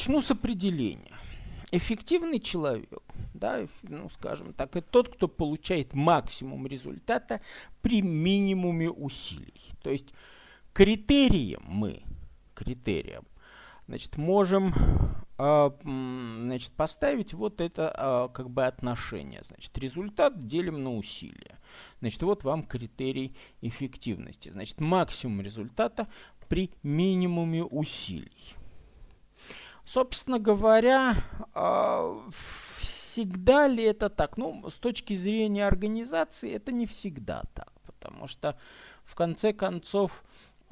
начну с определения. Эффективный человек, да, ну, скажем так, это тот, кто получает максимум результата при минимуме усилий. То есть критерием мы, критерием, значит, можем э, значит, поставить вот это э, как бы отношение. Значит, результат делим на усилия. Значит, вот вам критерий эффективности. Значит, максимум результата при минимуме усилий. Собственно говоря, а, всегда ли это так? Ну, с точки зрения организации, это не всегда так, потому что в конце концов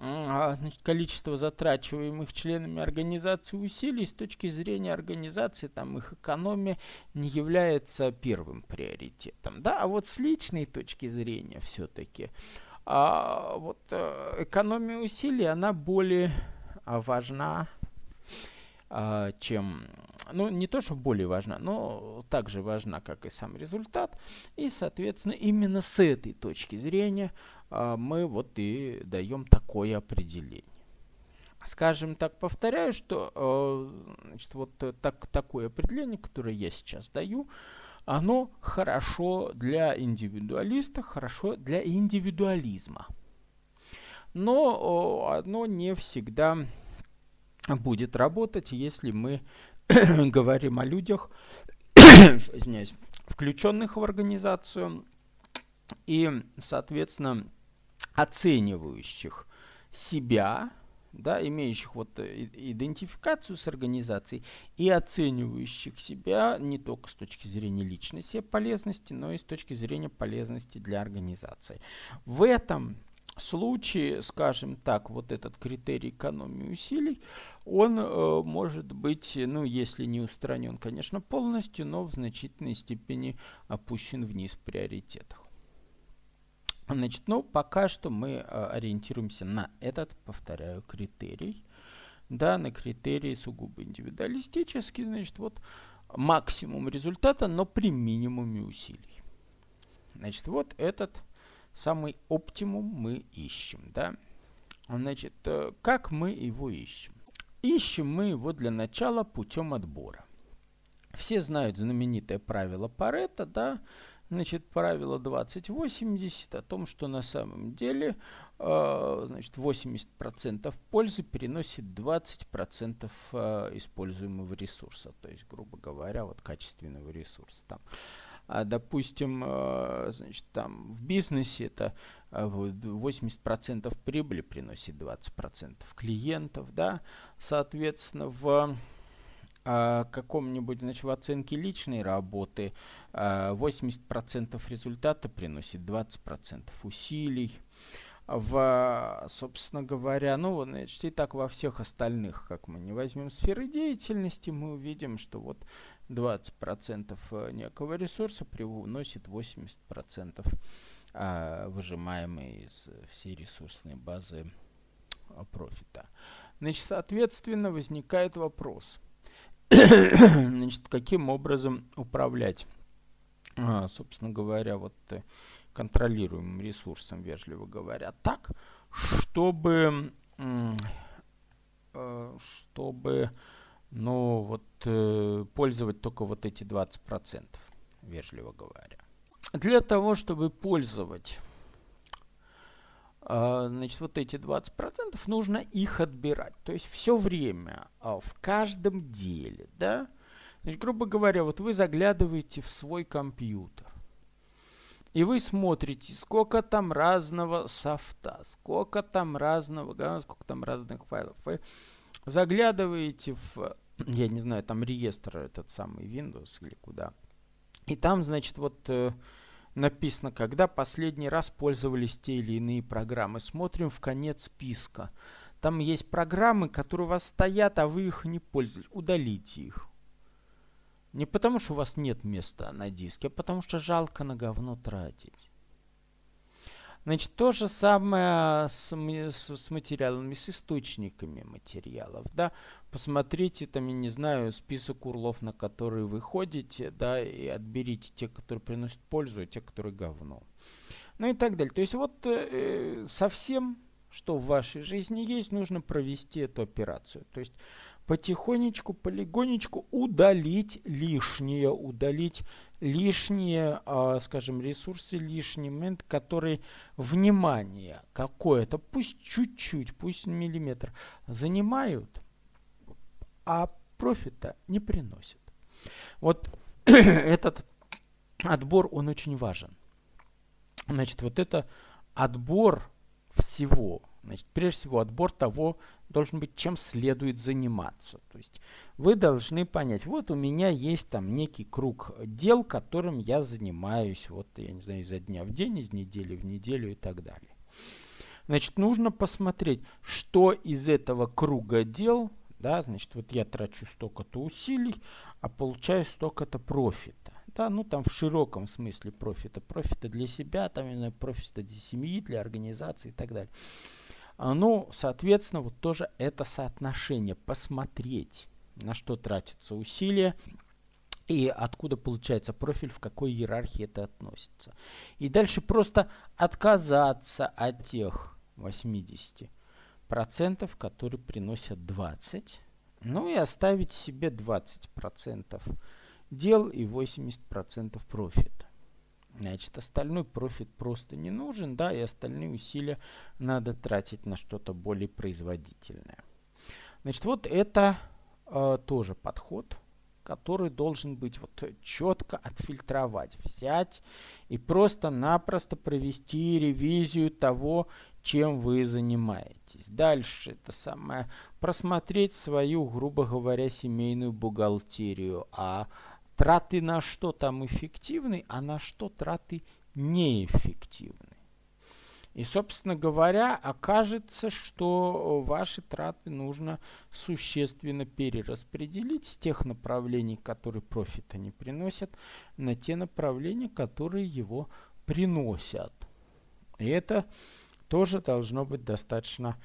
а, значит, количество затрачиваемых членами организации усилий с точки зрения организации, там их экономия не является первым приоритетом. Да? А вот с личной точки зрения все-таки а, вот, э, экономия усилий, она более важна чем, ну, не то, что более важна, но также важна, как и сам результат. И, соответственно, именно с этой точки зрения а, мы вот и даем такое определение. Скажем так, повторяю, что а, значит, вот так, такое определение, которое я сейчас даю, оно хорошо для индивидуалиста, хорошо для индивидуализма. Но оно не всегда будет работать, если мы говорим о людях, включенных в организацию и, соответственно, оценивающих себя, да, имеющих вот идентификацию с организацией и оценивающих себя не только с точки зрения личной себе полезности, но и с точки зрения полезности для организации. В этом случае, скажем так, вот этот критерий экономии усилий, он э, может быть, ну, если не устранен, конечно, полностью, но в значительной степени опущен вниз в приоритетах. Значит, ну, пока что мы э, ориентируемся на этот, повторяю, критерий. Да, на критерий сугубо индивидуалистический, значит, вот максимум результата, но при минимуме усилий. Значит, вот этот самый оптимум мы ищем, да. Значит, э, как мы его ищем? Ищем мы его для начала путем отбора. Все знают знаменитое правило Паретта, да, значит, правило 2080 о том, что на самом деле, э, значит, 80% пользы переносит 20% э, используемого ресурса, то есть, грубо говоря, вот качественного ресурса там а, допустим, э, значит, там в бизнесе это 80% э, прибыли приносит 20% клиентов, да, соответственно, в а, каком-нибудь, значит, в оценке личной работы 80% а, результата приносит 20% усилий, в, собственно говоря, ну, значит, и так во всех остальных, как мы не возьмем сферы деятельности, мы увидим, что вот 20% э, некого ресурса приносит 80% а, выжимаемой из всей ресурсной базы а, профита. Значит, соответственно, возникает вопрос, значит, каким образом управлять, а, собственно говоря, вот э, контролируемым ресурсом, вежливо говоря, так, чтобы, э, чтобы ну, вот э, пользовать только вот эти 20%, вежливо говоря. Для того, чтобы пользовать э, значит, вот эти 20%, нужно их отбирать. То есть все время, э, в каждом деле, да, Значит, грубо говоря, вот вы заглядываете в свой компьютер, и вы смотрите, сколько там разного софта, сколько там разного, сколько там разных файлов. Заглядываете в, я не знаю, там реестр этот самый Windows или куда. И там, значит, вот э, написано, когда последний раз пользовались те или иные программы. Смотрим в конец списка. Там есть программы, которые у вас стоят, а вы их не пользуетесь. Удалите их. Не потому, что у вас нет места на диске, а потому что жалко на говно тратить. Значит, то же самое с, с, с материалами, с источниками материалов, да. Посмотрите, там, я не знаю, список урлов, на которые вы ходите, да, и отберите те, которые приносят пользу, и те, которые говно. Ну и так далее. То есть вот э, совсем, что в вашей жизни есть, нужно провести эту операцию. То есть потихонечку, полигонечку удалить лишнее, удалить лишние, э, скажем, ресурсы, лишний момент, который внимание какое-то, пусть чуть-чуть, пусть миллиметр, занимают, а профита не приносят. Вот этот отбор, он очень важен. Значит, вот это отбор всего. Значит, прежде всего, отбор того должен быть, чем следует заниматься. То есть вы должны понять, вот у меня есть там некий круг дел, которым я занимаюсь, вот, я не знаю, изо дня в день, из недели в неделю и так далее. Значит, нужно посмотреть, что из этого круга дел, да, значит, вот я трачу столько-то усилий, а получаю столько-то профита. Да, ну там в широком смысле профита. Профита для себя, там профита для семьи, для организации и так далее. А, ну, соответственно, вот тоже это соотношение. Посмотреть, на что тратится усилия и откуда получается профиль, в какой иерархии это относится. И дальше просто отказаться от тех 80%, которые приносят 20%, ну и оставить себе 20% дел и 80% профита. Значит, остальной профит просто не нужен, да, и остальные усилия надо тратить на что-то более производительное. Значит, вот это э, тоже подход, который должен быть вот четко отфильтровать, взять и просто-напросто провести ревизию того, чем вы занимаетесь. Дальше это самое, просмотреть свою, грубо говоря, семейную бухгалтерию, а траты на что там эффективны, а на что траты неэффективны. И, собственно говоря, окажется, что ваши траты нужно существенно перераспределить с тех направлений, которые профита не приносят, на те направления, которые его приносят. И это тоже должно быть достаточно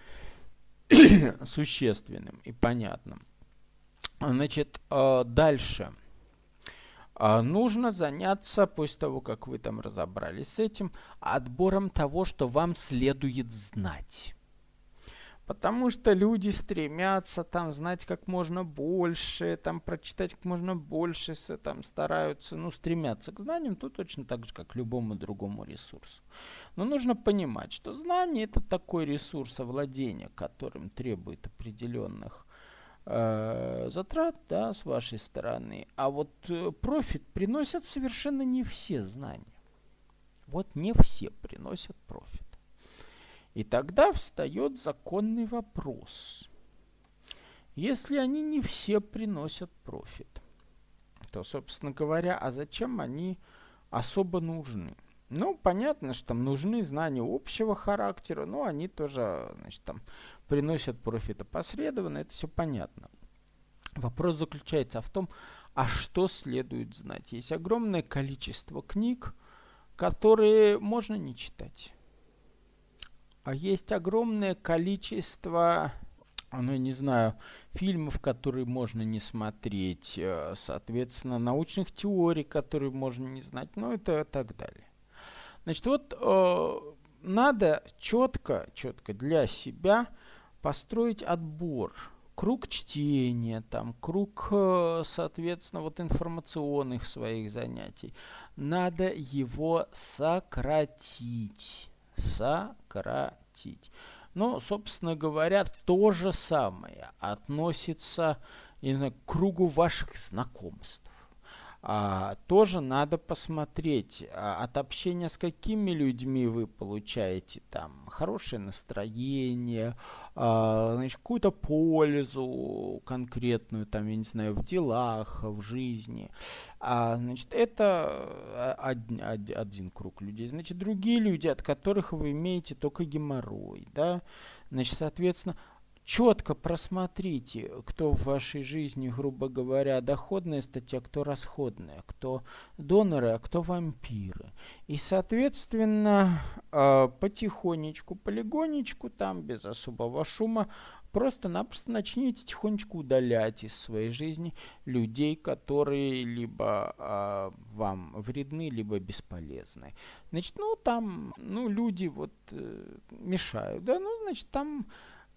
существенным и понятным. Значит, э, дальше – а, нужно заняться, после того, как вы там разобрались с этим, отбором того, что вам следует знать. Потому что люди стремятся там знать как можно больше, там прочитать как можно больше, там стараются, ну, стремятся к знаниям, тут точно так же, как любому другому ресурсу. Но нужно понимать, что знание это такой ресурс овладения, которым требует определенных э, затрат да, с вашей стороны. А вот э, профит приносят совершенно не все знания. Вот не все приносят профит. И тогда встает законный вопрос. Если они не все приносят профит, то, собственно говоря, а зачем они особо нужны? Ну, понятно, что там нужны знания общего характера, но они тоже, значит, там приносят профит опосредованно, это все понятно. Вопрос заключается в том, а что следует знать. Есть огромное количество книг, которые можно не читать. А есть огромное количество, ну, не знаю, фильмов, которые можно не смотреть, э, соответственно, научных теорий, которые можно не знать, ну, это так далее. Значит, вот э, надо четко, четко для себя построить отбор, круг чтения, там, круг, э, соответственно, вот информационных своих занятий. Надо его сократить. Сократить. Ну, собственно говоря, то же самое относится знаю, к кругу ваших знакомств а, тоже надо посмотреть а, от общения с какими людьми вы получаете там хорошее настроение, значит, какую-то пользу конкретную, там, я не знаю, в делах, в жизни. А, значит, это один, один, один круг людей. Значит, другие люди, от которых вы имеете только геморрой, да, значит, соответственно, четко просмотрите, кто в вашей жизни, грубо говоря, доходная статья, кто расходная, кто доноры, а кто вампиры. И, соответственно, а, потихонечку, полигонечку, там, без особого шума, просто-напросто начните тихонечку удалять из своей жизни людей, которые либо э, вам вредны, либо бесполезны. Значит, ну там, ну люди вот э, мешают, да, ну значит там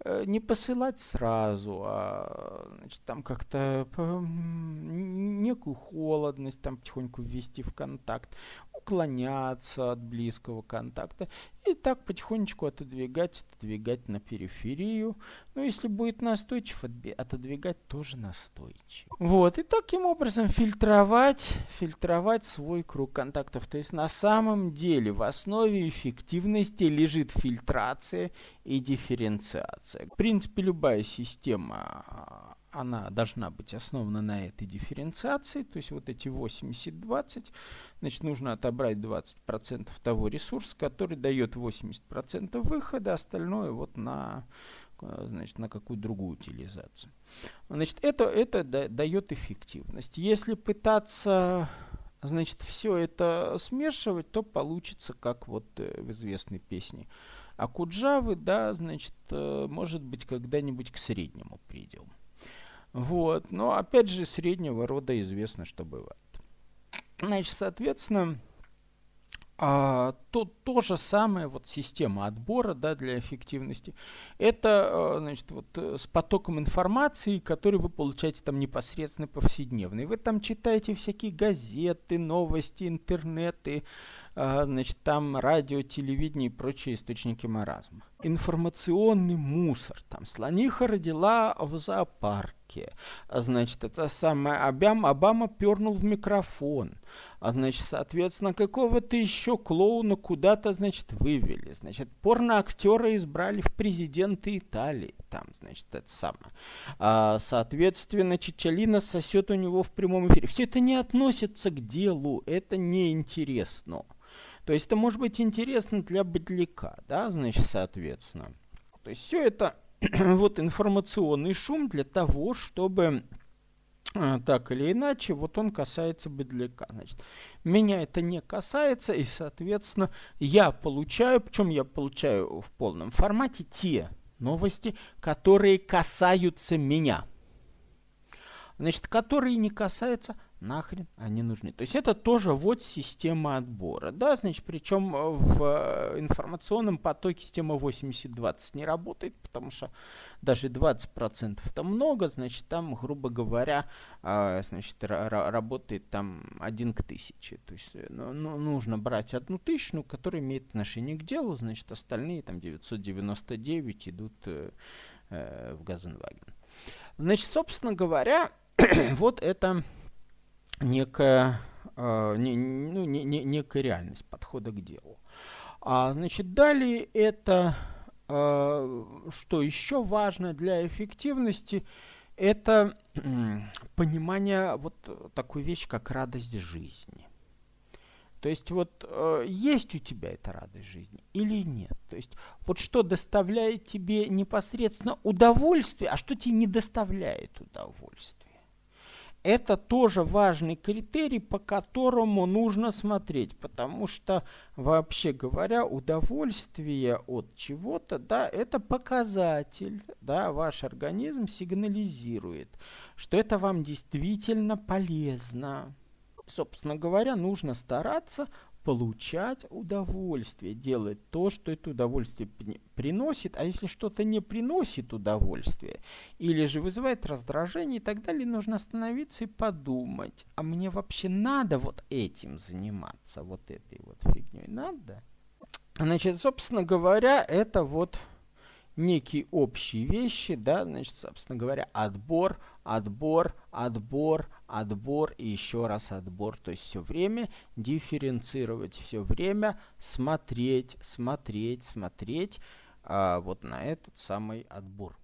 не посылать сразу, а значит, там как-то некую холодность там потихоньку ввести в контакт, уклоняться от близкого контакта и так потихонечку отодвигать, отодвигать на периферию. Ну, если будет настойчив, отодвигать тоже настойчив. Вот, и таким образом фильтровать, фильтровать свой круг контактов. То есть на самом деле в основе эффективности лежит фильтрация и дифференциация. В принципе, любая система она должна быть основана на этой дифференциации, то есть вот эти 80-20, значит, нужно отобрать 20% того ресурса, который дает 80% выхода, остальное вот на, значит, на какую другую утилизацию. Значит, это, это да, дает эффективность. Если пытаться значит, все это смешивать, то получится, как вот э, в известной песне. А Куджавы, да, значит, э, может быть, когда-нибудь к среднему придем. Вот. Но опять же, среднего рода известно, что бывает. Значит, соответственно, а, то, то же самое, вот система отбора да, для эффективности, это а, значит, вот, э, с потоком информации, который вы получаете там непосредственно повседневно. вы там читаете всякие газеты, новости, интернеты, а, значит, там радио, телевидение и прочие источники маразма. Информационный мусор. Там слониха родила в зоопарке Ираке. А, значит, это самое, Обам, Обама пернул в микрофон. А, значит, соответственно, какого-то еще клоуна куда-то, значит, вывели. Значит, порноактера избрали в президенты Италии. Там, значит, это самое. А, соответственно, Чичалина сосет у него в прямом эфире. Все это не относится к делу, это неинтересно. То есть это может быть интересно для быдляка, да, значит, соответственно. То есть все это вот информационный шум для того, чтобы э, так или иначе, вот он касается бедляка. Значит, меня это не касается, и, соответственно, я получаю, причем я получаю в полном формате те новости, которые касаются меня. Значит, которые не касаются нахрен они нужны. То есть это тоже вот система отбора. Да, значит, причем э, в э, информационном потоке система 80-20 не работает, потому что даже 20% это много, значит, там, грубо говоря, а, значит, работает там один к тысяче. То есть э, ну, ну, нужно брать одну тысячу, которая имеет отношение к делу, значит, остальные там 999 идут э, э, в Газенваген. Значит, собственно говоря, вот это некая, э, не, ну, не, не, некая реальность подхода к делу. А, значит, далее это, э, что еще важно для эффективности, это понимание вот такой вещи, как радость жизни. То есть вот э, есть у тебя эта радость жизни или нет? То есть вот что доставляет тебе непосредственно удовольствие, а что тебе не доставляет удовольствие? Это тоже важный критерий, по которому нужно смотреть, потому что, вообще говоря, удовольствие от чего-то, да, это показатель, да, ваш организм сигнализирует, что это вам действительно полезно. Собственно говоря, нужно стараться получать удовольствие, делать то, что это удовольствие приносит, а если что-то не приносит удовольствия, или же вызывает раздражение и так далее, нужно остановиться и подумать, а мне вообще надо вот этим заниматься, вот этой вот фигней, надо? Значит, собственно говоря, это вот некие общие вещи, да, значит, собственно говоря, отбор, отбор, отбор, отбор и еще раз отбор. То есть все время дифференцировать, все время смотреть, смотреть, смотреть а, вот на этот самый отбор.